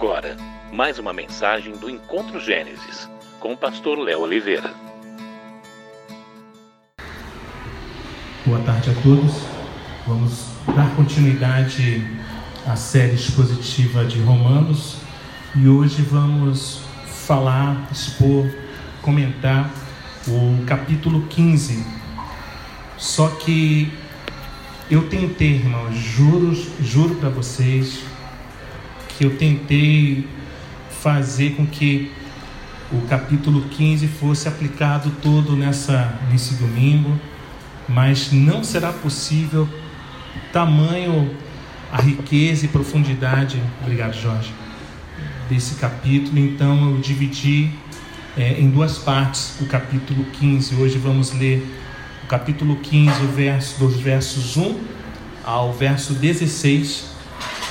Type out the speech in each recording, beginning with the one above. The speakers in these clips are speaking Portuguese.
agora mais uma mensagem do Encontro Gênesis com o pastor Léo Oliveira. Boa tarde a todos. Vamos dar continuidade à série expositiva de Romanos e hoje vamos falar, expor, comentar o capítulo 15. Só que eu tentei, irmãos, juro, juro para vocês que eu tentei fazer com que o capítulo 15 fosse aplicado todo nessa nesse domingo, mas não será possível tamanho a riqueza e profundidade, obrigado Jorge, desse capítulo. Então eu dividi é, em duas partes o capítulo 15. Hoje vamos ler o capítulo 15, o verso, dos versos 1 ao verso 16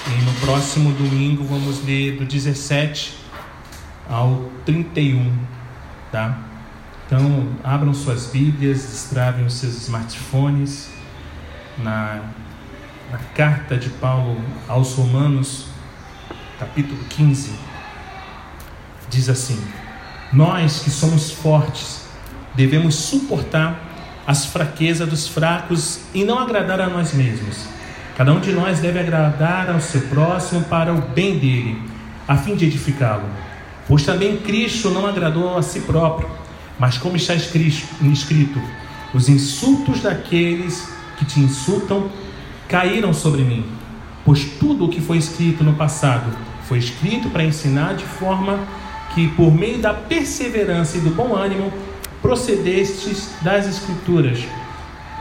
e no próximo domingo vamos ler do 17 ao 31, tá? Então, abram suas Bíblias, destravem os seus smartphones na, na carta de Paulo aos Romanos, capítulo 15. Diz assim: Nós que somos fortes, devemos suportar as fraquezas dos fracos e não agradar a nós mesmos. Cada um de nós deve agradar ao seu próximo para o bem dele, a fim de edificá-lo. Pois também Cristo não agradou a si próprio, mas como está escrito: os insultos daqueles que te insultam caíram sobre mim. Pois tudo o que foi escrito no passado foi escrito para ensinar de forma que, por meio da perseverança e do bom ânimo, procedestes das Escrituras.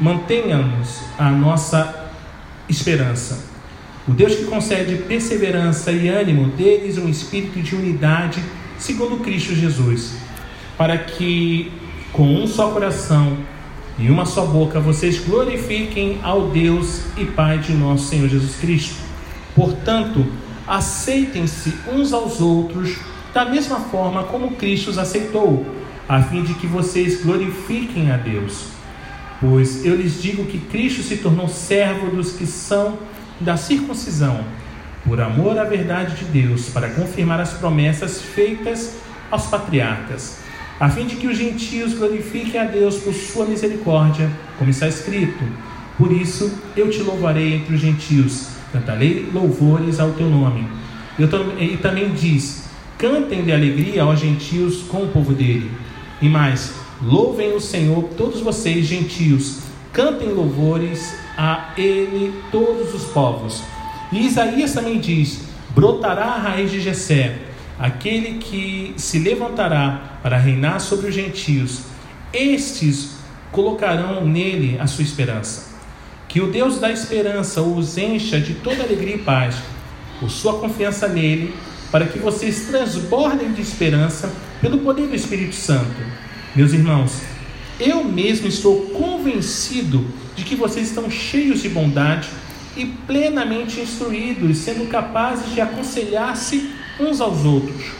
Mantenhamos a nossa esperança. O Deus que concede perseverança e ânimo, deles um espírito de unidade, segundo Cristo Jesus, para que com um só coração e uma só boca vocês glorifiquem ao Deus e Pai de nosso Senhor Jesus Cristo. Portanto, aceitem-se uns aos outros da mesma forma como Cristo os aceitou, a fim de que vocês glorifiquem a Deus. Pois eu lhes digo que Cristo se tornou servo dos que são da circuncisão, por amor à verdade de Deus, para confirmar as promessas feitas aos patriarcas, a fim de que os gentios glorifiquem a Deus por sua misericórdia, como está escrito: Por isso eu te louvarei entre os gentios, cantarei louvores ao teu nome. E também diz: Cantem de alegria aos gentios com o povo dele. E mais, Louvem o Senhor, todos vocês, gentios, cantem louvores a Ele, todos os povos. E Isaías também diz: brotará a raiz de Jessé, aquele que se levantará para reinar sobre os gentios. Estes colocarão nele a sua esperança. Que o Deus da esperança os encha de toda alegria e paz, por sua confiança nele, para que vocês transbordem de esperança pelo poder do Espírito Santo. Meus irmãos, eu mesmo estou convencido de que vocês estão cheios de bondade e plenamente instruídos, sendo capazes de aconselhar-se uns aos outros.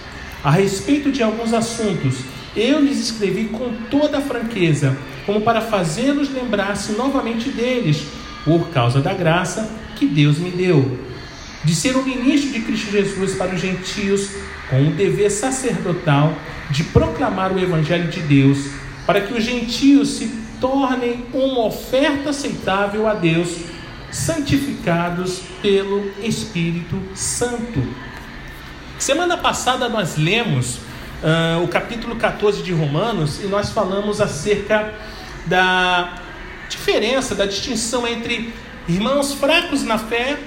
A respeito de alguns assuntos, eu lhes escrevi com toda a franqueza, como para fazê-los lembrar-se novamente deles, por causa da graça que Deus me deu, de ser um ministro de Cristo Jesus para os gentios, com o dever sacerdotal de proclamar o Evangelho de Deus, para que os gentios se tornem uma oferta aceitável a Deus, santificados pelo Espírito Santo. Semana passada nós lemos uh, o capítulo 14 de Romanos e nós falamos acerca da diferença, da distinção entre irmãos fracos na fé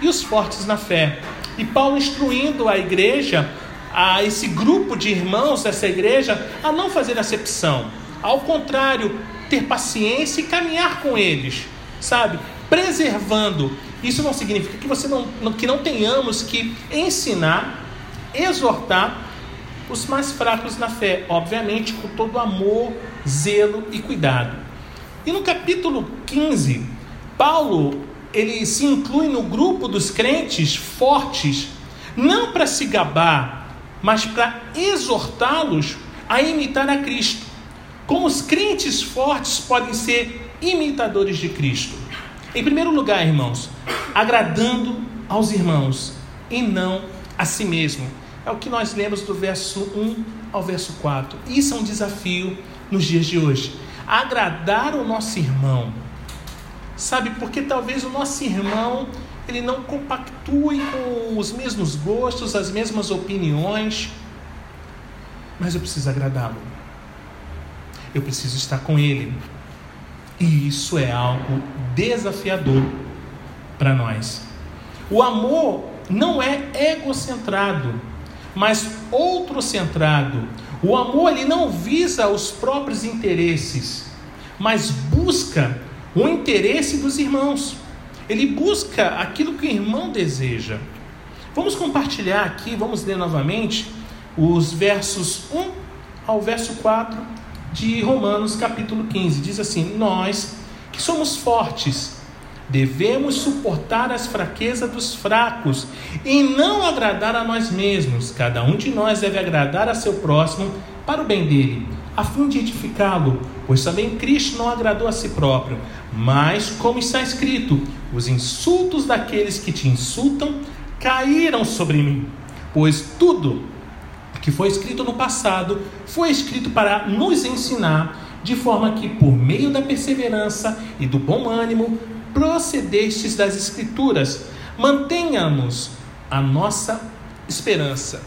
e os fortes na fé. E Paulo instruindo a igreja a esse grupo de irmãos dessa igreja a não fazer acepção. Ao contrário, ter paciência e caminhar com eles, sabe? Preservando. Isso não significa que você não, que não tenhamos que ensinar, exortar os mais fracos na fé, obviamente com todo amor, zelo e cuidado. E no capítulo 15, Paulo ele se inclui no grupo dos crentes fortes, não para se gabar mas para exortá-los a imitar a Cristo. Como os crentes fortes podem ser imitadores de Cristo? Em primeiro lugar, irmãos, agradando aos irmãos e não a si mesmo. É o que nós lemos do verso 1 ao verso 4. Isso é um desafio nos dias de hoje. Agradar o nosso irmão. Sabe, porque talvez o nosso irmão ele não compactue com os mesmos gostos, as mesmas opiniões, mas eu preciso agradá-lo. Eu preciso estar com ele. E isso é algo desafiador para nós. O amor não é egocentrado, mas outrocentrado. O amor ele não visa os próprios interesses, mas busca o interesse dos irmãos. Ele busca aquilo que o irmão deseja. Vamos compartilhar aqui, vamos ler novamente os versos 1 ao verso 4 de Romanos, capítulo 15. Diz assim: Nós que somos fortes, devemos suportar as fraquezas dos fracos e não agradar a nós mesmos. Cada um de nós deve agradar a seu próximo para o bem dele, a fim de edificá-lo, pois também Cristo não agradou a si próprio. Mas, como está escrito, os insultos daqueles que te insultam caíram sobre mim, pois tudo que foi escrito no passado foi escrito para nos ensinar, de forma que, por meio da perseverança e do bom ânimo, procedestes das Escrituras, mantenhamos a nossa esperança.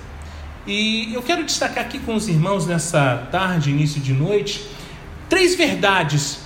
E eu quero destacar aqui com os irmãos nessa tarde, início de noite, três verdades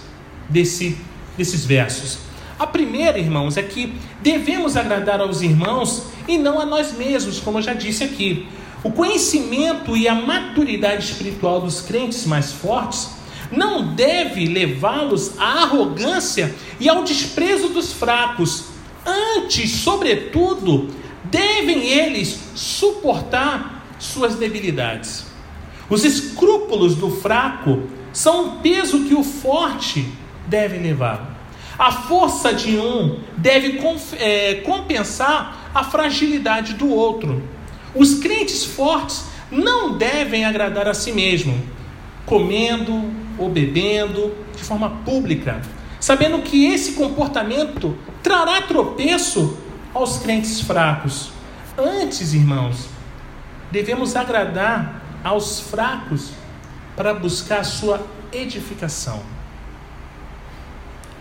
desse, desses versos. A primeira, irmãos, é que devemos agradar aos irmãos e não a nós mesmos, como eu já disse aqui. O conhecimento e a maturidade espiritual dos crentes mais fortes não deve levá-los à arrogância e ao desprezo dos fracos. Antes, sobretudo, devem eles suportar suas debilidades. Os escrúpulos do fraco são um peso que o forte deve levar. A força de um deve é, compensar a fragilidade do outro. Os crentes fortes não devem agradar a si mesmo, comendo ou bebendo de forma pública, sabendo que esse comportamento trará tropeço aos crentes fracos. Antes, irmãos, devemos agradar aos fracos para buscar a sua edificação.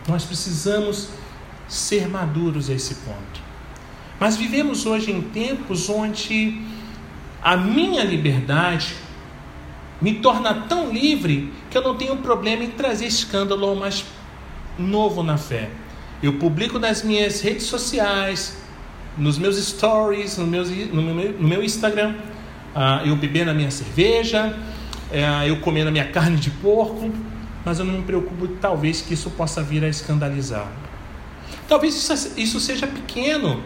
Nós precisamos ser maduros a esse ponto. Mas vivemos hoje em tempos onde a minha liberdade me torna tão livre que eu não tenho problema em trazer escândalo ao mais novo na fé. Eu publico nas minhas redes sociais, nos meus stories, no meu, no meu, no meu Instagram, uh, eu bebendo a minha cerveja, uh, eu comendo a minha carne de porco, mas eu não me preocupo, talvez, que isso possa vir a escandalizar. Talvez isso, isso seja pequeno,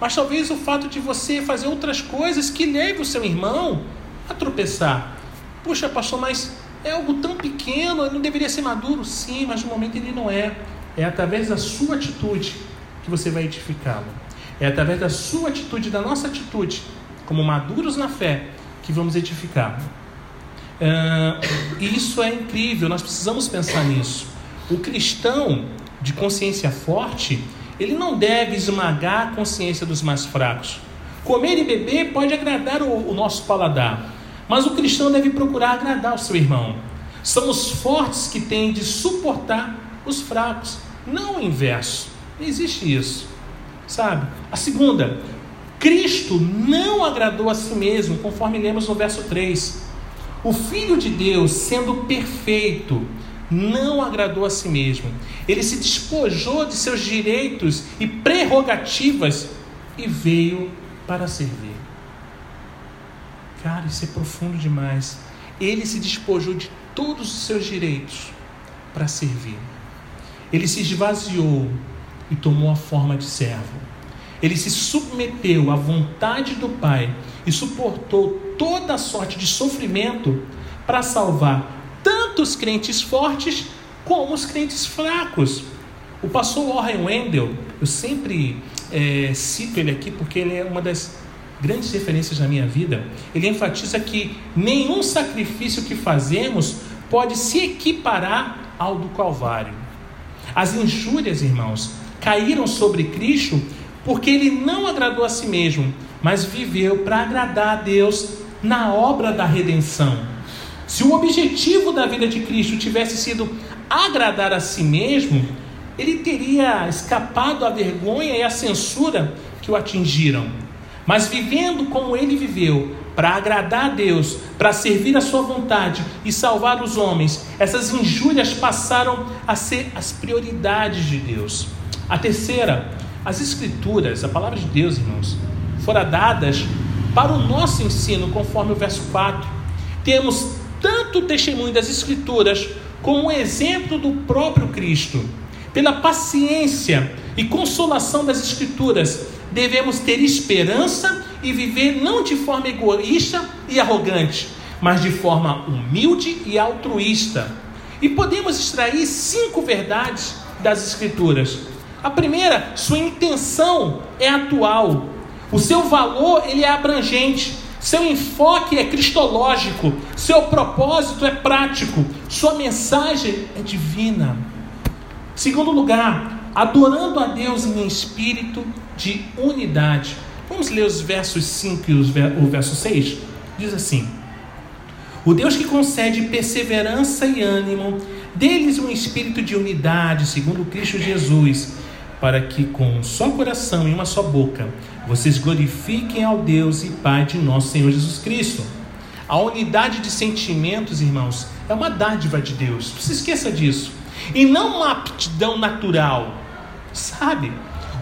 mas talvez o fato de você fazer outras coisas que leve o seu irmão a tropeçar. Puxa, pastor, mas é algo tão pequeno, ele não deveria ser maduro? Sim, mas no momento ele não é. É através da sua atitude que você vai edificá-lo. É através da sua atitude, da nossa atitude, como maduros na fé, que vamos edificá-lo. Uh, isso é incrível, nós precisamos pensar nisso. O cristão de consciência forte, ele não deve esmagar a consciência dos mais fracos. Comer e beber pode agradar o, o nosso paladar, mas o cristão deve procurar agradar o seu irmão. São os fortes que têm de suportar os fracos, não o inverso. Não existe isso, sabe? A segunda, Cristo não agradou a si mesmo, conforme lemos no verso 3. O Filho de Deus, sendo perfeito, não agradou a si mesmo. Ele se despojou de seus direitos e prerrogativas e veio para servir. Cara, isso é profundo demais. Ele se despojou de todos os seus direitos para servir. Ele se esvaziou e tomou a forma de servo. Ele se submeteu à vontade do Pai e suportou toda sorte de sofrimento para salvar tanto os crentes fortes como os crentes fracos. O pastor Warren Wendell, eu sempre é, cito ele aqui porque ele é uma das grandes referências na minha vida, ele enfatiza que nenhum sacrifício que fazemos pode se equiparar ao do Calvário. As injúrias, irmãos, caíram sobre Cristo porque ele não agradou a si mesmo, mas viveu para agradar a Deus na obra da redenção. Se o objetivo da vida de Cristo tivesse sido agradar a si mesmo, ele teria escapado à vergonha e à censura que o atingiram. Mas vivendo como ele viveu, para agradar a Deus, para servir a sua vontade e salvar os homens, essas injúrias passaram a ser as prioridades de Deus. A terceira, as Escrituras, a palavra de Deus, irmãos, foram dadas para o nosso ensino, conforme o verso 4. Temos tanto o testemunho das Escrituras como o exemplo do próprio Cristo. Pela paciência e consolação das Escrituras, devemos ter esperança e viver não de forma egoísta e arrogante, mas de forma humilde e altruísta. E podemos extrair cinco verdades das Escrituras. A primeira, sua intenção é atual. O seu valor ele é abrangente. Seu enfoque é cristológico. Seu propósito é prático. Sua mensagem é divina. Segundo lugar, adorando a Deus em espírito de unidade. Vamos ler os versos 5 e o verso 6? Diz assim: O Deus que concede perseverança e ânimo, deles um espírito de unidade, segundo Cristo Jesus, para que com um só coração e uma só boca vocês glorifiquem ao Deus e Pai de nosso Senhor Jesus Cristo. A unidade de sentimentos, irmãos, é uma dádiva de Deus. Não se esqueça disso. E não uma aptidão natural. Sabe?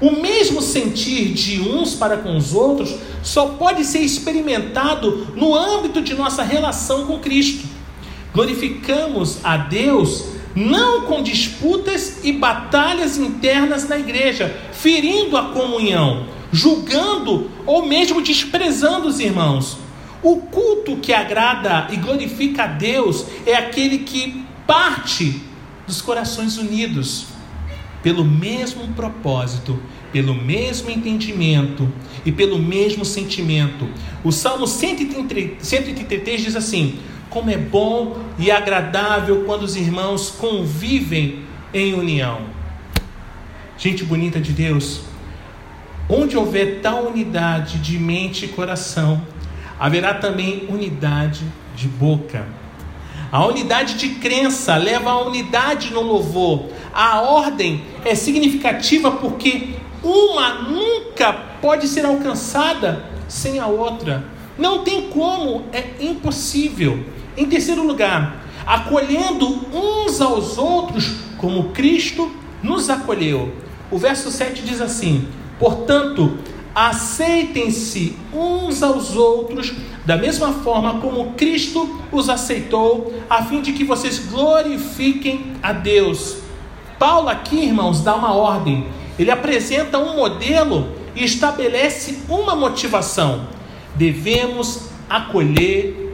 O mesmo sentir de uns para com os outros só pode ser experimentado no âmbito de nossa relação com Cristo. Glorificamos a Deus não com disputas e batalhas internas na igreja, ferindo a comunhão, julgando ou mesmo desprezando os irmãos. O culto que agrada e glorifica a Deus é aquele que parte dos corações unidos pelo mesmo propósito, pelo mesmo entendimento e pelo mesmo sentimento. O Salmo 133 diz assim: Como é bom e agradável quando os irmãos convivem em união. Gente bonita de Deus, onde houver tal unidade de mente e coração, haverá também unidade de boca. A unidade de crença leva à unidade no louvor. A ordem é significativa porque uma nunca pode ser alcançada sem a outra. Não tem como, é impossível. Em terceiro lugar, acolhendo uns aos outros como Cristo nos acolheu. O verso 7 diz assim: Portanto, aceitem-se uns aos outros da mesma forma como Cristo os aceitou, a fim de que vocês glorifiquem a Deus. Paulo aqui, irmãos, dá uma ordem. Ele apresenta um modelo e estabelece uma motivação. Devemos acolher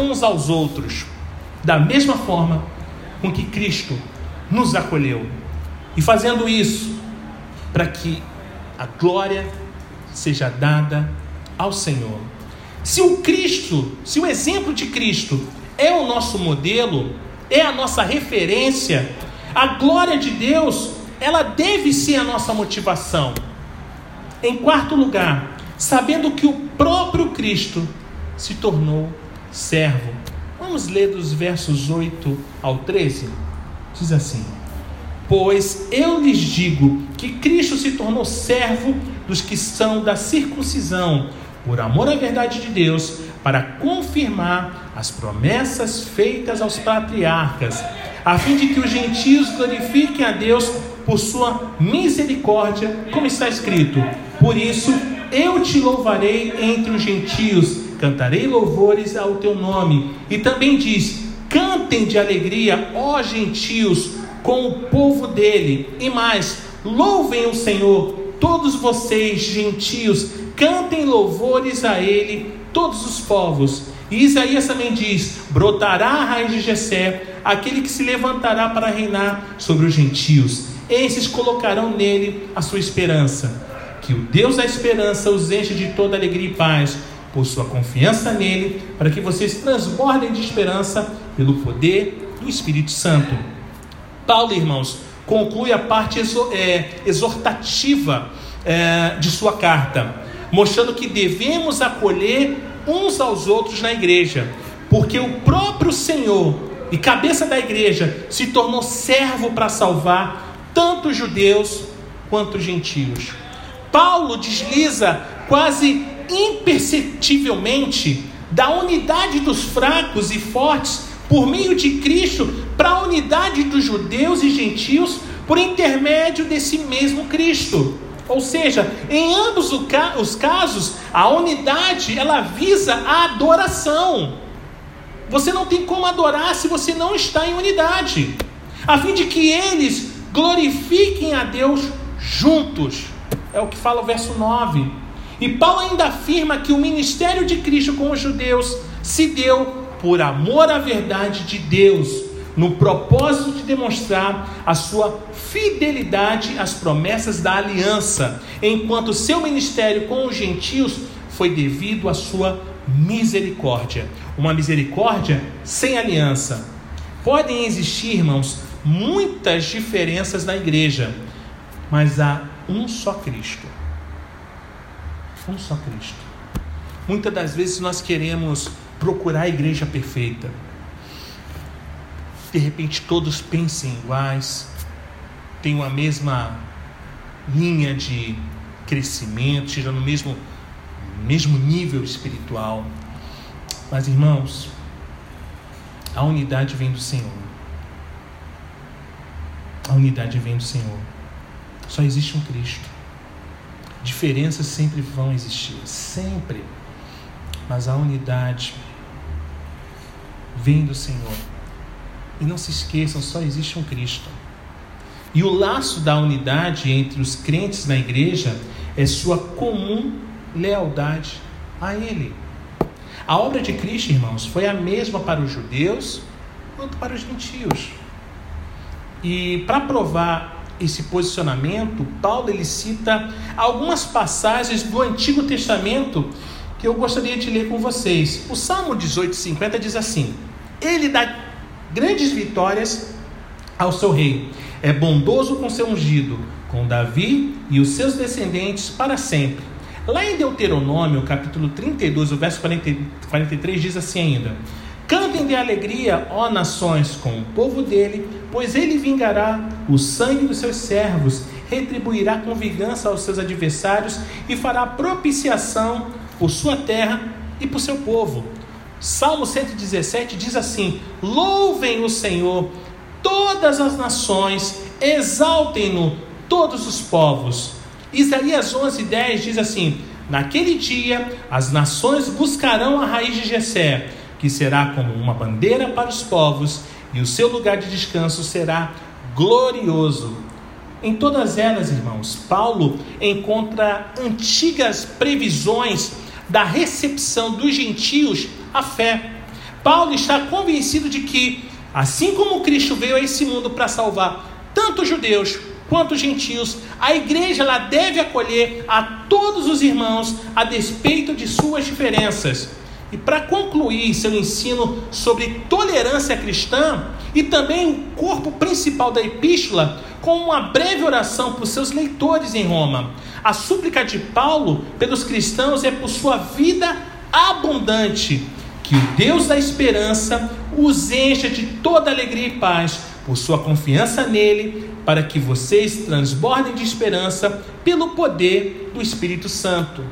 uns aos outros da mesma forma com que Cristo nos acolheu. E fazendo isso, para que a glória seja dada ao Senhor. Se o Cristo, se o exemplo de Cristo é o nosso modelo, é a nossa referência, a glória de Deus, ela deve ser a nossa motivação. Em quarto lugar, sabendo que o próprio Cristo se tornou servo. Vamos ler dos versos 8 ao 13? Diz assim: Pois eu lhes digo que Cristo se tornou servo dos que são da circuncisão, por amor à verdade de Deus, para confirmar as promessas feitas aos patriarcas, a fim de que os gentios glorifiquem a Deus por sua misericórdia, como está escrito: Por isso eu te louvarei entre os gentios, cantarei louvores ao teu nome. E também diz: Cantem de alegria, ó gentios, com o povo dele. E mais, louvem o Senhor, todos vocês, gentios, cantem louvores a ele, todos os povos. E Isaías também diz: brotará a raiz de Jessé, aquele que se levantará para reinar sobre os gentios. Esses colocarão nele a sua esperança. Que o Deus da esperança os enche de toda alegria e paz, por sua confiança nele, para que vocês transbordem de esperança pelo poder do Espírito Santo. Paulo, irmãos, conclui a parte é, exortativa é, de sua carta. mostrando que devemos acolher uns aos outros na igreja, porque o próprio Senhor e cabeça da igreja se tornou servo para salvar tanto os judeus quanto os gentios. Paulo desliza quase imperceptivelmente da unidade dos fracos e fortes por meio de Cristo para a unidade dos judeus e gentios por intermédio desse mesmo Cristo. Ou seja, em ambos os casos, a unidade ela visa a adoração. Você não tem como adorar se você não está em unidade, a fim de que eles glorifiquem a Deus juntos. É o que fala o verso 9. E Paulo ainda afirma que o ministério de Cristo com os judeus se deu por amor à verdade de Deus, no propósito de demonstrar a sua fidelidade às promessas da aliança, enquanto seu ministério com os gentios foi devido à sua misericórdia. Uma misericórdia sem aliança. Podem existir, irmãos, muitas diferenças na igreja, mas há um só Cristo. Um só Cristo. Muitas das vezes nós queremos procurar a igreja perfeita. De repente todos pensem iguais, tenham a mesma linha de crescimento, estejam no mesmo, mesmo nível espiritual. Mas irmãos, a unidade vem do Senhor. A unidade vem do Senhor. Só existe um Cristo. Diferenças sempre vão existir, sempre. Mas a unidade vem do Senhor. E não se esqueçam, só existe um Cristo. E o laço da unidade entre os crentes na igreja é sua comum lealdade a Ele. A obra de Cristo, irmãos, foi a mesma para os judeus quanto para os gentios. E para provar esse posicionamento, Paulo ele cita algumas passagens do Antigo Testamento que eu gostaria de ler com vocês. O Salmo 18:50 diz assim: Ele dá grandes vitórias ao seu rei. É bondoso com seu ungido, com Davi e os seus descendentes para sempre. Lá em Deuteronômio, capítulo 32, o verso 40, 43 diz assim ainda: Cantem de alegria, ó nações, com o povo dele, pois ele vingará o sangue dos seus servos, retribuirá com vingança aos seus adversários e fará propiciação por sua terra e por seu povo. Salmo 117 diz assim: Louvem o Senhor todas as nações, exaltem-no todos os povos. Isaías 11:10 diz assim: Naquele dia as nações buscarão a raiz de Jessé que será como uma bandeira para os povos, e o seu lugar de descanso será glorioso. Em todas elas, irmãos, Paulo encontra antigas previsões da recepção dos gentios à fé. Paulo está convencido de que, assim como Cristo veio a esse mundo para salvar tanto os judeus quanto os gentios, a igreja ela deve acolher a todos os irmãos a despeito de suas diferenças. E para concluir seu ensino sobre tolerância cristã e também o corpo principal da epístola, com uma breve oração para os seus leitores em Roma. A súplica de Paulo pelos cristãos é por sua vida abundante, que o Deus da esperança os encha de toda alegria e paz por sua confiança nele, para que vocês transbordem de esperança pelo poder do Espírito Santo.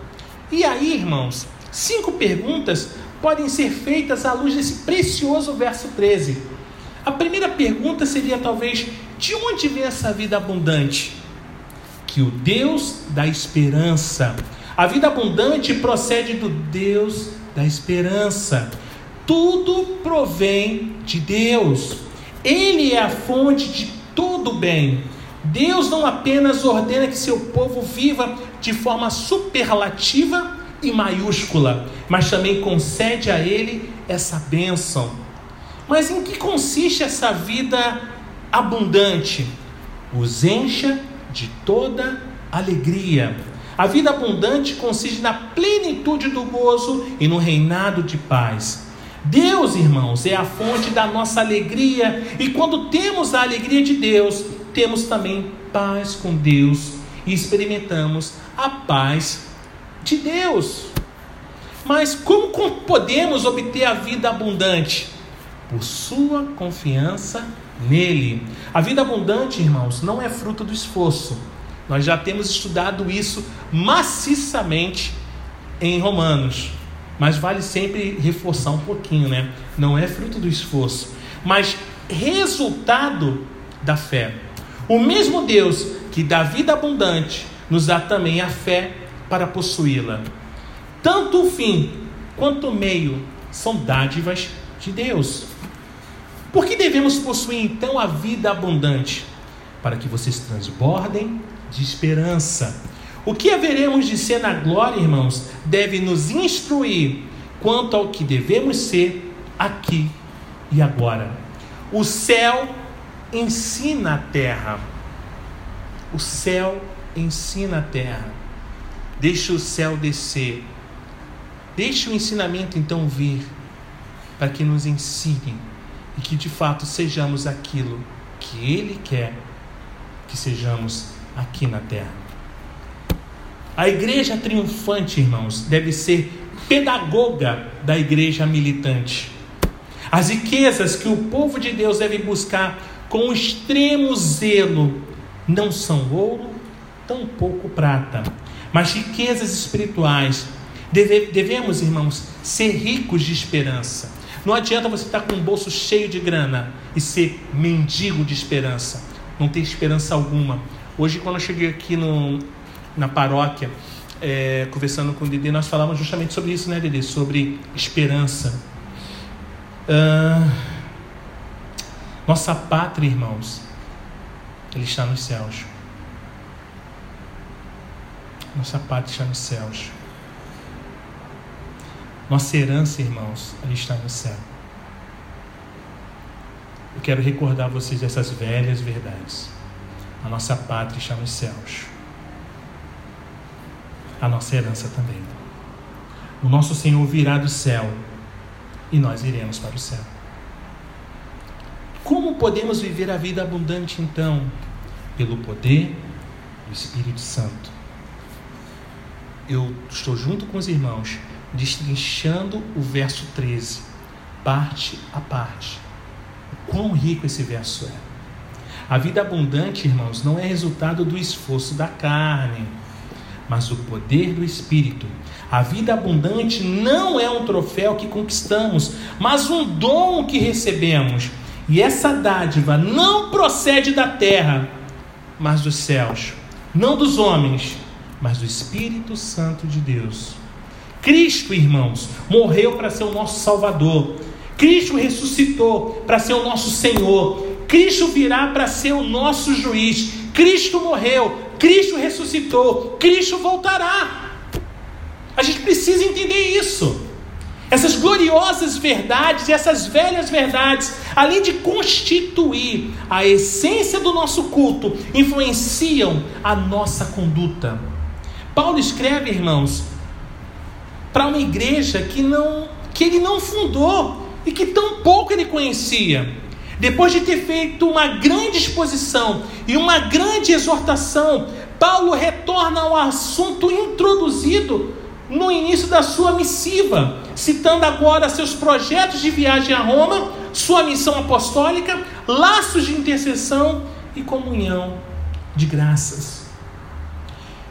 E aí, irmãos, Cinco perguntas podem ser feitas à luz desse precioso verso 13. A primeira pergunta seria talvez: de onde vem essa vida abundante? Que o Deus da esperança. A vida abundante procede do Deus da esperança. Tudo provém de Deus. Ele é a fonte de todo bem. Deus não apenas ordena que seu povo viva de forma superlativa e maiúscula, mas também concede a ele essa bênção. Mas em que consiste essa vida abundante? Os encha de toda alegria. A vida abundante consiste na plenitude do gozo e no reinado de paz. Deus, irmãos, é a fonte da nossa alegria, e quando temos a alegria de Deus, temos também paz com Deus e experimentamos a paz de Deus. Mas como podemos obter a vida abundante? Por sua confiança nele. A vida abundante, irmãos, não é fruto do esforço. Nós já temos estudado isso maciçamente em Romanos. Mas vale sempre reforçar um pouquinho, né? Não é fruto do esforço, mas resultado da fé. O mesmo Deus que dá vida abundante nos dá também a fé para possuí-la. Tanto o fim quanto o meio são dádivas de Deus. Por que devemos possuir então a vida abundante? Para que vocês transbordem de esperança. O que haveremos de ser na glória, irmãos, deve nos instruir quanto ao que devemos ser aqui e agora. O céu ensina a terra. O céu ensina a terra. Deixa o céu descer. Deixa o ensinamento então vir para que nos ensine e que de fato sejamos aquilo que Ele quer que sejamos aqui na terra. A igreja triunfante, irmãos, deve ser pedagoga da igreja militante. As riquezas que o povo de Deus deve buscar com extremo zelo não são ouro, tampouco prata, mas riquezas espirituais. Deve, devemos, irmãos, ser ricos de esperança. Não adianta você estar com o bolso cheio de grana e ser mendigo de esperança, não ter esperança alguma. Hoje, quando eu cheguei aqui no, na paróquia, é, conversando com o Didi, nós falamos justamente sobre isso, né, Didi? Sobre esperança. Uh, nossa pátria, irmãos, ele está nos céus. Nossa pátria está nos céus. Nossa herança, irmãos, ali está no céu. Eu quero recordar vocês dessas velhas verdades. A nossa pátria está nos céus. A nossa herança também. O nosso Senhor virá do céu e nós iremos para o céu. Como podemos viver a vida abundante então? Pelo poder do Espírito Santo. Eu estou junto com os irmãos, destrinchando o verso 13, parte a parte. O quão rico esse verso é. A vida abundante, irmãos, não é resultado do esforço da carne, mas do poder do Espírito. A vida abundante não é um troféu que conquistamos, mas um dom que recebemos. E essa dádiva não procede da terra, mas dos céus, não dos homens, mas do Espírito Santo de Deus. Cristo, irmãos, morreu para ser o nosso Salvador. Cristo ressuscitou para ser o nosso Senhor. Cristo virá para ser o nosso juiz. Cristo morreu, Cristo ressuscitou, Cristo voltará. A gente precisa entender isso. Essas gloriosas verdades, essas velhas verdades, além de constituir a essência do nosso culto, influenciam a nossa conduta. Paulo escreve, irmãos, para uma igreja que não que ele não fundou e que tão pouco ele conhecia. Depois de ter feito uma grande exposição e uma grande exortação, Paulo retorna ao assunto introduzido no início da sua missiva, citando agora seus projetos de viagem a Roma, sua missão apostólica, laços de intercessão e comunhão de graças.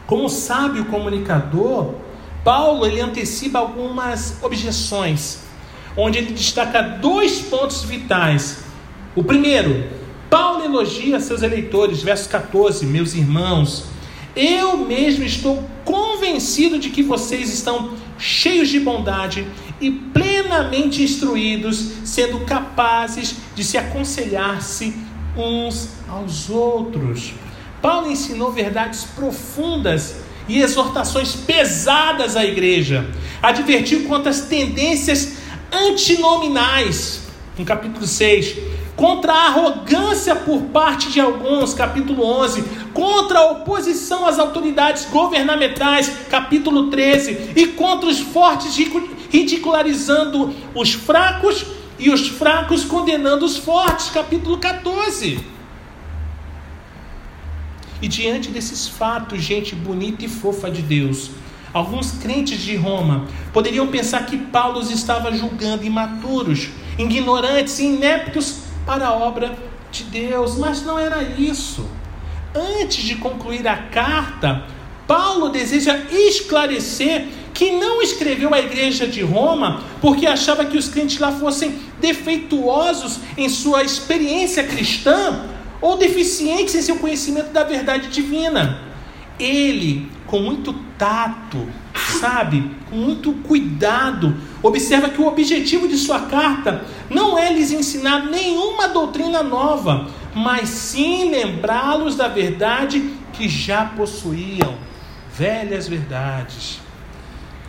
Como sábio comunicador, Paulo ele antecipa algumas objeções, onde ele destaca dois pontos vitais o primeiro, Paulo elogia seus eleitores, verso 14: Meus irmãos, eu mesmo estou convencido de que vocês estão cheios de bondade e plenamente instruídos, sendo capazes de se aconselhar-se uns aos outros. Paulo ensinou verdades profundas e exortações pesadas à igreja, advertiu quanto às tendências antinominais. No capítulo 6, contra a arrogância por parte de alguns, capítulo 11, contra a oposição às autoridades governamentais, capítulo 13, e contra os fortes ridicularizando os fracos e os fracos condenando os fortes, capítulo 14. E diante desses fatos, gente bonita e fofa de Deus, Alguns crentes de Roma poderiam pensar que Paulo os estava julgando imaturos, ignorantes e ineptos para a obra de Deus, mas não era isso. Antes de concluir a carta, Paulo deseja esclarecer que não escreveu à igreja de Roma porque achava que os crentes lá fossem defeituosos em sua experiência cristã ou deficientes em seu conhecimento da verdade divina. Ele, com muito tato, sabe, com muito cuidado, observa que o objetivo de sua carta não é lhes ensinar nenhuma doutrina nova, mas sim lembrá-los da verdade que já possuíam, velhas verdades.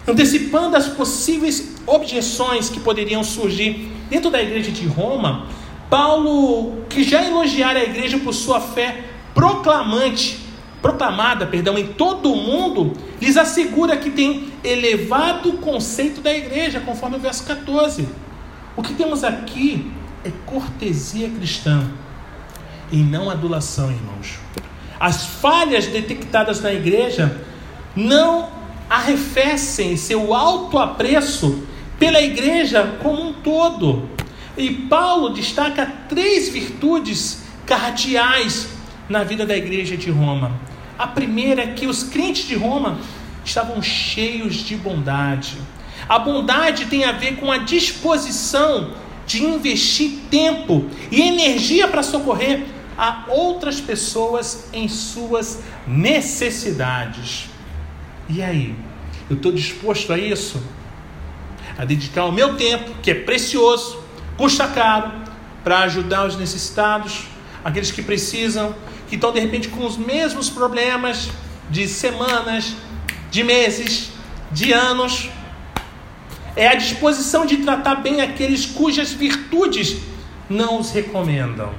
Antecipando as possíveis objeções que poderiam surgir dentro da igreja de Roma, Paulo, que já elogiara a igreja por sua fé proclamante, proclamada, perdão, em todo o mundo, lhes assegura que tem elevado conceito da igreja, conforme o verso 14. O que temos aqui é cortesia cristã e não adulação, irmãos. As falhas detectadas na igreja não arrefecem seu alto apreço pela igreja como um todo. E Paulo destaca três virtudes cardeais na vida da igreja de Roma. A primeira é que os crentes de Roma estavam cheios de bondade. A bondade tem a ver com a disposição de investir tempo e energia para socorrer a outras pessoas em suas necessidades. E aí? Eu estou disposto a isso? A dedicar o meu tempo, que é precioso, custa caro, para ajudar os necessitados, aqueles que precisam, que estão de repente com os mesmos problemas de semanas, de meses, de anos. É a disposição de tratar bem aqueles cujas virtudes não os recomendam.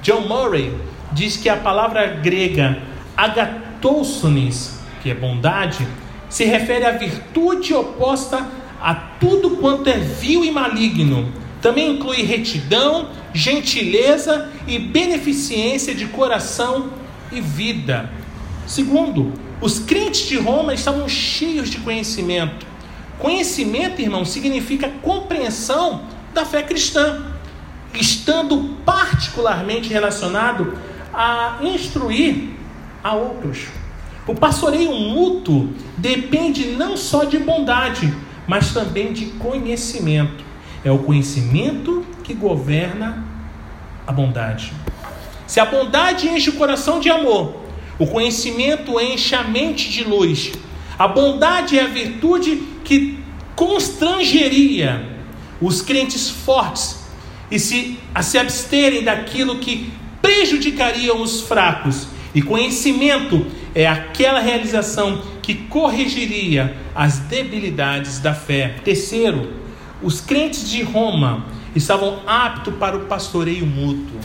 John Murray diz que a palavra grega agatousonis, que é bondade, se refere à virtude oposta a tudo quanto é vil e maligno. Também inclui retidão, gentileza e beneficência de coração e vida. Segundo, os crentes de Roma estavam cheios de conhecimento. Conhecimento, irmão, significa compreensão da fé cristã, estando particularmente relacionado a instruir a outros. O pastoreio mútuo depende não só de bondade, mas também de conhecimento. É o conhecimento que governa a bondade. Se a bondade enche o coração de amor, o conhecimento enche a mente de luz. A bondade é a virtude que constrangeria os crentes fortes e se, a se absterem daquilo que prejudicariam os fracos. E conhecimento é aquela realização que corrigiria as debilidades da fé. Terceiro, os crentes de Roma estavam aptos para o pastoreio mútuo.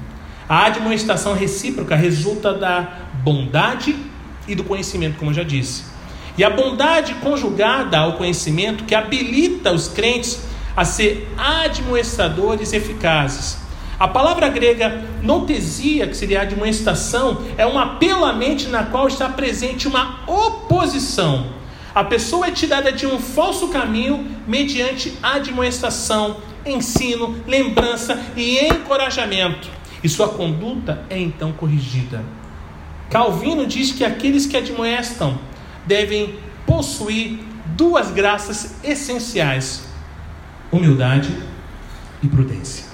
A admoestação recíproca resulta da bondade e do conhecimento, como eu já disse. E a bondade conjugada ao conhecimento que habilita os crentes a ser admoestadores eficazes. A palavra grega notesia, que seria admoestação, é um apelo à mente na qual está presente uma oposição. A pessoa é tirada de um falso caminho mediante admoestação, ensino, lembrança e encorajamento. E sua conduta é então corrigida. Calvino diz que aqueles que admoestam devem possuir duas graças essenciais: humildade e prudência.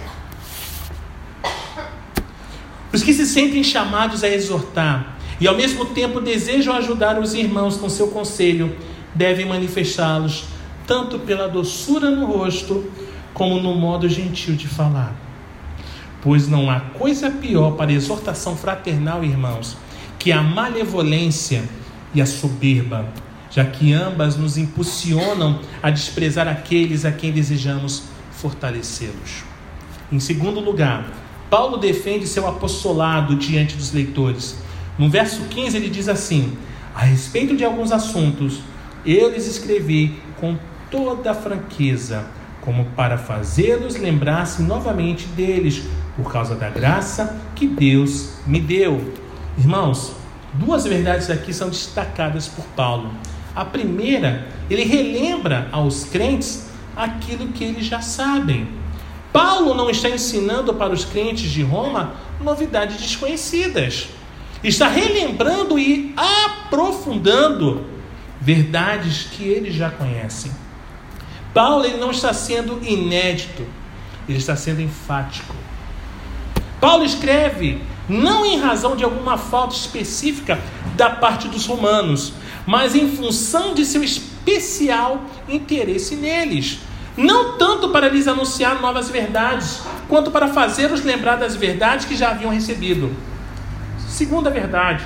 Os que se sentem chamados a exortar e ao mesmo tempo desejam ajudar os irmãos com seu conselho, devem manifestá-los tanto pela doçura no rosto como no modo gentil de falar. Pois não há coisa pior para exortação fraternal, irmãos, que a malevolência e a soberba, já que ambas nos impulsionam a desprezar aqueles a quem desejamos fortalecê-los. Em segundo lugar, Paulo defende seu apostolado diante dos leitores. No verso 15 ele diz assim: A respeito de alguns assuntos, eu lhes escrevi com toda franqueza, como para fazê-los lembrar-se novamente deles, por causa da graça que Deus me deu. Irmãos, duas verdades aqui são destacadas por Paulo. A primeira, ele relembra aos crentes aquilo que eles já sabem. Paulo não está ensinando para os crentes de Roma novidades desconhecidas. Está relembrando e aprofundando verdades que eles já conhecem. Paulo ele não está sendo inédito, ele está sendo enfático. Paulo escreve não em razão de alguma falta específica da parte dos romanos, mas em função de seu especial interesse neles. Não tanto para lhes anunciar novas verdades, quanto para fazê-los lembrar das verdades que já haviam recebido. Segunda verdade,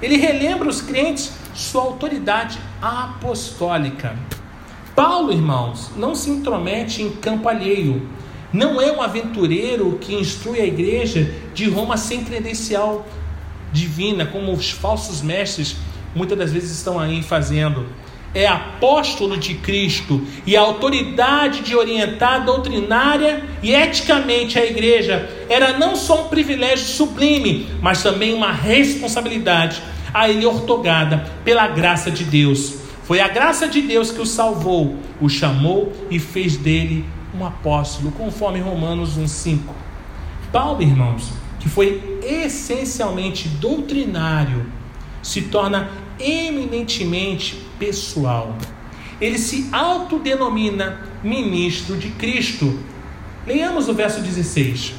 ele relembra os crentes sua autoridade apostólica. Paulo, irmãos, não se intromete em campo alheio. Não é um aventureiro que instrui a igreja de Roma sem credencial divina, como os falsos mestres muitas das vezes estão aí fazendo. É apóstolo de Cristo e a autoridade de orientar doutrinária e eticamente a igreja era não só um privilégio sublime, mas também uma responsabilidade a ele ortogada pela graça de Deus. Foi a graça de Deus que o salvou, o chamou e fez dele um apóstolo, conforme Romanos 1,5. Paulo, irmãos, que foi essencialmente doutrinário, se torna eminentemente pessoal. Ele se autodenomina ministro de Cristo. Leiamos o verso 16.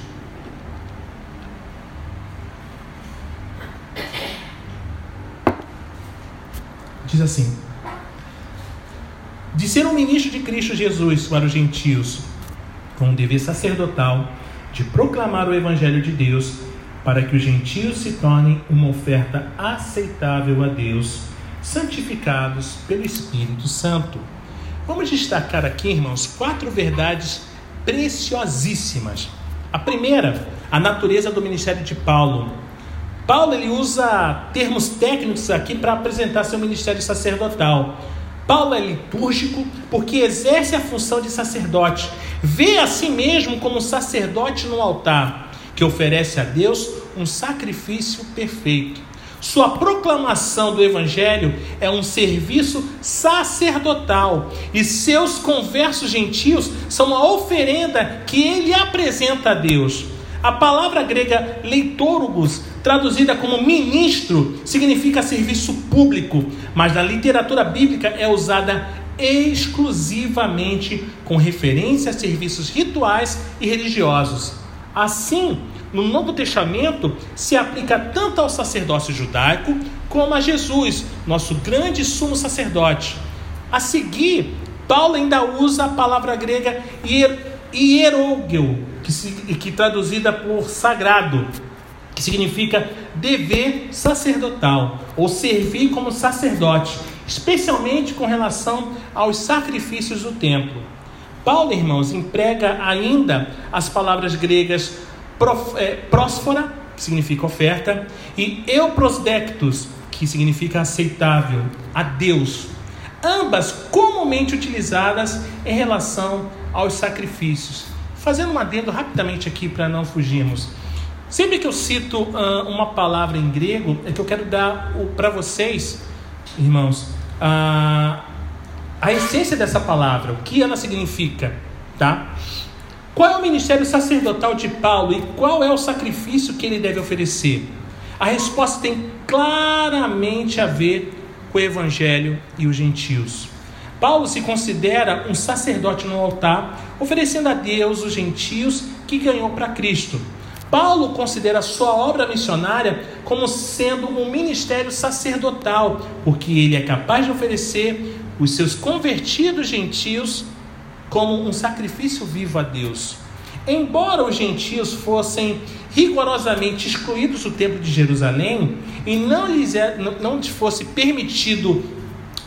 Diz assim: De ser um ministro de Cristo Jesus para os gentios, com um dever sacerdotal de proclamar o Evangelho de Deus, para que os gentios se tornem uma oferta aceitável a Deus, santificados pelo Espírito Santo. Vamos destacar aqui, irmãos, quatro verdades preciosíssimas. A primeira, a natureza do ministério de Paulo. Paulo ele usa termos técnicos aqui para apresentar seu ministério sacerdotal. Paulo é litúrgico porque exerce a função de sacerdote, vê a si mesmo como sacerdote no altar, que oferece a Deus um sacrifício perfeito. Sua proclamação do Evangelho é um serviço sacerdotal e seus conversos gentios são a oferenda que ele apresenta a Deus. A palavra grega leitórugos, traduzida como ministro, significa serviço público, mas na literatura bíblica é usada exclusivamente com referência a serviços rituais e religiosos. Assim, no Novo Testamento se aplica tanto ao sacerdócio judaico como a Jesus, nosso grande sumo sacerdote. A seguir, Paulo ainda usa a palavra grega hierogel, que, que traduzida por sagrado, que significa dever sacerdotal ou servir como sacerdote, especialmente com relação aos sacrifícios do templo. Paulo, irmãos, emprega ainda as palavras gregas é, prósfora, que significa oferta, e euprosdectus, que significa aceitável, a Deus. Ambas comumente utilizadas em relação aos sacrifícios. Fazendo um adendo rapidamente aqui para não fugirmos. Sempre que eu cito uh, uma palavra em grego, é que eu quero dar para vocês, irmãos, uh, a essência dessa palavra, o que ela significa, tá? Qual é o ministério sacerdotal de Paulo e qual é o sacrifício que ele deve oferecer? A resposta tem claramente a ver com o evangelho e os gentios. Paulo se considera um sacerdote no altar, oferecendo a Deus os gentios que ganhou para Cristo. Paulo considera sua obra missionária como sendo um ministério sacerdotal, porque ele é capaz de oferecer os seus convertidos gentios como um sacrifício vivo a Deus. Embora os gentios fossem rigorosamente excluídos do templo de Jerusalém e não lhes é, não, não fosse permitido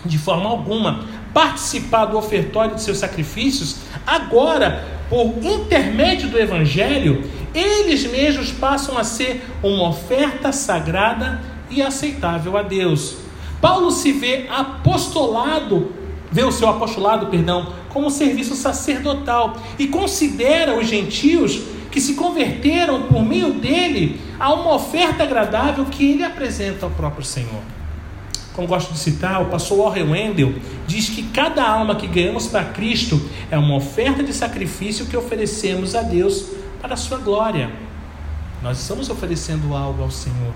de forma alguma participar do ofertório de seus sacrifícios, agora, por intermédio do Evangelho, eles mesmos passam a ser uma oferta sagrada e aceitável a Deus. Paulo se vê apostolado, vê o seu apostolado, perdão, como serviço sacerdotal e considera os gentios que se converteram por meio dele a uma oferta agradável que ele apresenta ao próprio Senhor. como gosto de citar, o pastor Warren Wendell diz que cada alma que ganhamos para Cristo é uma oferta de sacrifício que oferecemos a Deus para a sua glória. Nós estamos oferecendo algo ao Senhor.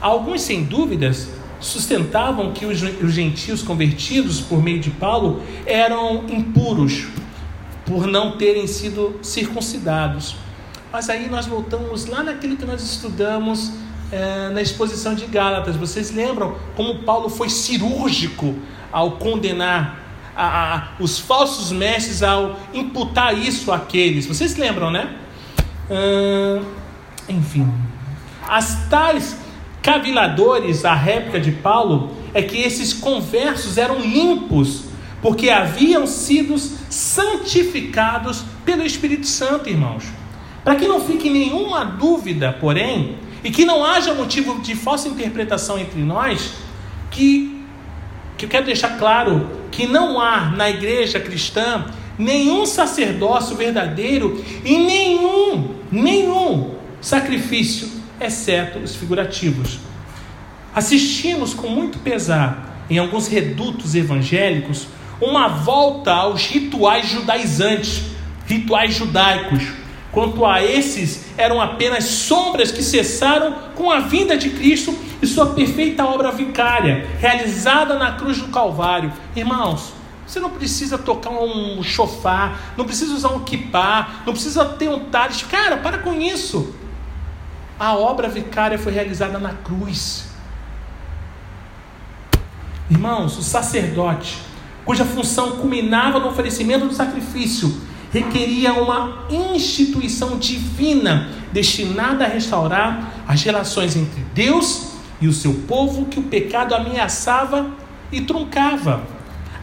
Alguns, sem dúvidas, sustentavam que os gentios convertidos por meio de Paulo eram impuros por não terem sido circuncidados. Mas aí nós voltamos lá naquilo que nós estudamos é, na exposição de Gálatas. Vocês lembram como Paulo foi cirúrgico ao condenar a, a, os falsos mestres, ao imputar isso àqueles? Vocês lembram, né? Enfim, as tais caviladores, a réplica de Paulo, é que esses conversos eram limpos, porque haviam sido santificados pelo Espírito Santo, irmãos. Para que não fique nenhuma dúvida, porém, e que não haja motivo de falsa interpretação entre nós, que, que eu quero deixar claro que não há na igreja cristã nenhum sacerdócio verdadeiro e nenhum, nenhum sacrifício, exceto os figurativos. Assistimos com muito pesar em alguns redutos evangélicos uma volta aos rituais judaizantes, rituais judaicos Quanto a esses, eram apenas sombras que cessaram com a vinda de Cristo e sua perfeita obra vicária, realizada na cruz do Calvário. Irmãos, você não precisa tocar um chofar, não precisa usar um kipá, não precisa ter um talis. Cara, para com isso. A obra vicária foi realizada na cruz. Irmãos, o sacerdote, cuja função culminava no oferecimento do sacrifício, requeria uma instituição divina destinada a restaurar as relações entre Deus e o seu povo que o pecado ameaçava e truncava.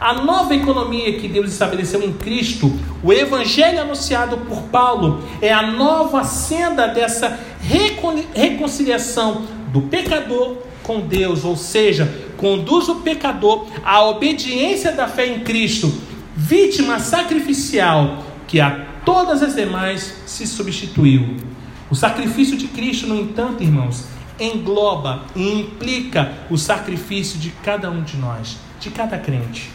A nova economia que Deus estabeleceu em Cristo, o evangelho anunciado por Paulo, é a nova senda dessa reconciliação do pecador com Deus, ou seja, conduz o pecador à obediência da fé em Cristo, vítima sacrificial que a todas as demais se substituiu. O sacrifício de Cristo, no entanto, irmãos, engloba e implica o sacrifício de cada um de nós, de cada crente,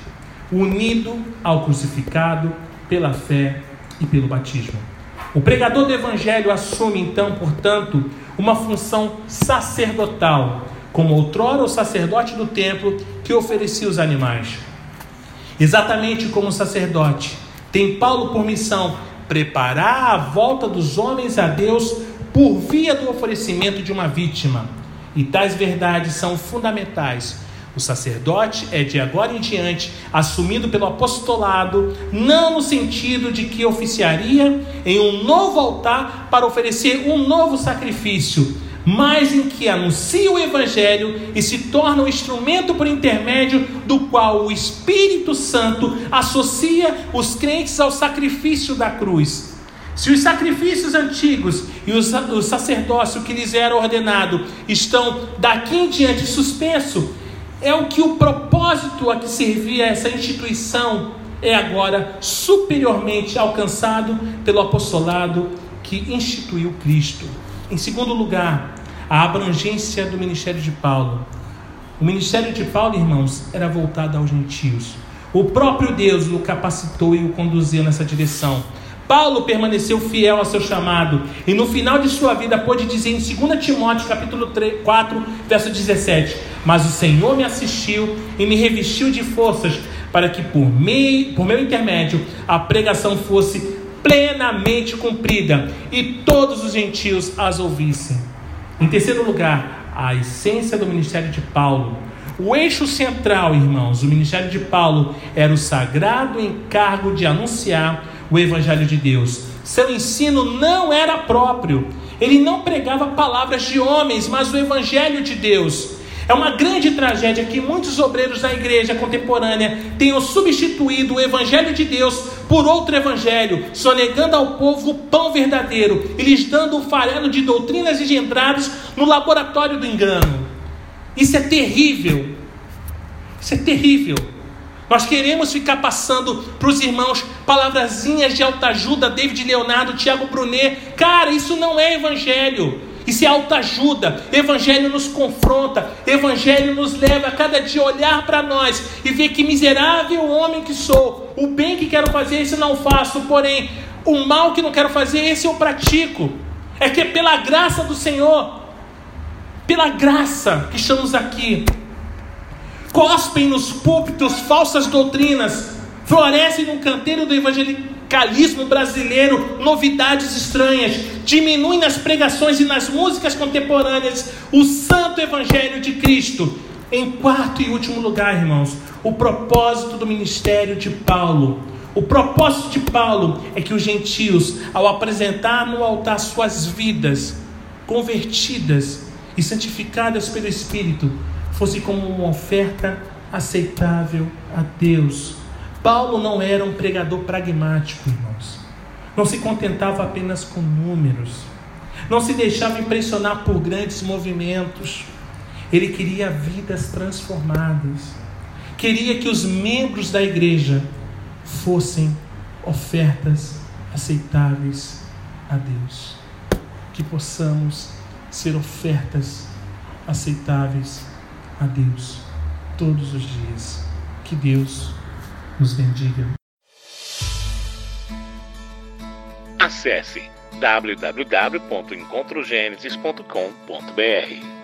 unido ao crucificado pela fé e pelo batismo. O pregador do Evangelho assume, então, portanto, uma função sacerdotal, como outrora o sacerdote do templo que oferecia os animais. Exatamente como o sacerdote tem Paulo por missão preparar a volta dos homens a Deus por via do oferecimento de uma vítima. E tais verdades são fundamentais. O sacerdote é de agora em diante assumido pelo apostolado, não no sentido de que oficiaria em um novo altar para oferecer um novo sacrifício, mas em que anuncia o Evangelho e se torna o um instrumento por intermédio do qual o Espírito Santo associa os crentes ao sacrifício da cruz. Se os sacrifícios antigos e o sacerdócio que lhes era ordenado estão daqui em diante suspenso, é o que o propósito a que servia essa instituição é agora superiormente alcançado pelo apostolado que instituiu Cristo. Em segundo lugar, a abrangência do ministério de Paulo. O ministério de Paulo, irmãos, era voltado aos gentios. O próprio Deus o capacitou e o conduziu nessa direção. Paulo permaneceu fiel ao seu chamado e no final de sua vida pôde dizer em 2 Timóteo capítulo 3, 4, verso 17: "Mas o Senhor me assistiu e me revestiu de forças para que por, mei, por meu intermédio a pregação fosse plenamente cumprida e todos os gentios as ouvissem." Em terceiro lugar, a essência do ministério de Paulo. O eixo central, irmãos, do ministério de Paulo era o sagrado encargo de anunciar o evangelho de Deus. Seu ensino não era próprio. Ele não pregava palavras de homens, mas o evangelho de Deus. É uma grande tragédia que muitos obreiros da igreja contemporânea tenham substituído o evangelho de Deus por outro evangelho, sonegando ao povo o pão verdadeiro e lhes dando um farelo de doutrinas engendradas no laboratório do engano. Isso é terrível. Isso é terrível. Nós queremos ficar passando para os irmãos palavrazinhas de alta ajuda, David Leonardo, Tiago Brunet. Cara, isso não é evangelho. Isso é autoajuda. Evangelho nos confronta. Evangelho nos leva a cada dia olhar para nós e ver que miserável homem que sou. O bem que quero fazer, esse não faço. Porém, o mal que não quero fazer, esse eu pratico. É que é pela graça do Senhor, pela graça que estamos aqui. Cospem nos púlpitos falsas doutrinas, florescem no canteiro do evangelicalismo brasileiro novidades estranhas, diminuem nas pregações e nas músicas contemporâneas o santo evangelho de Cristo. Em quarto e último lugar, irmãos, o propósito do ministério de Paulo. O propósito de Paulo é que os gentios, ao apresentar no altar suas vidas convertidas e santificadas pelo Espírito, fosse como uma oferta aceitável a Deus Paulo não era um pregador pragmático, irmãos. Não se contentava apenas com números. Não se deixava impressionar por grandes movimentos. Ele queria vidas transformadas. Queria que os membros da igreja fossem ofertas aceitáveis a Deus. Que possamos ser ofertas aceitáveis a Deus todos os dias. Que Deus nos bendiga. Acesse www.encontrogenesis.com.br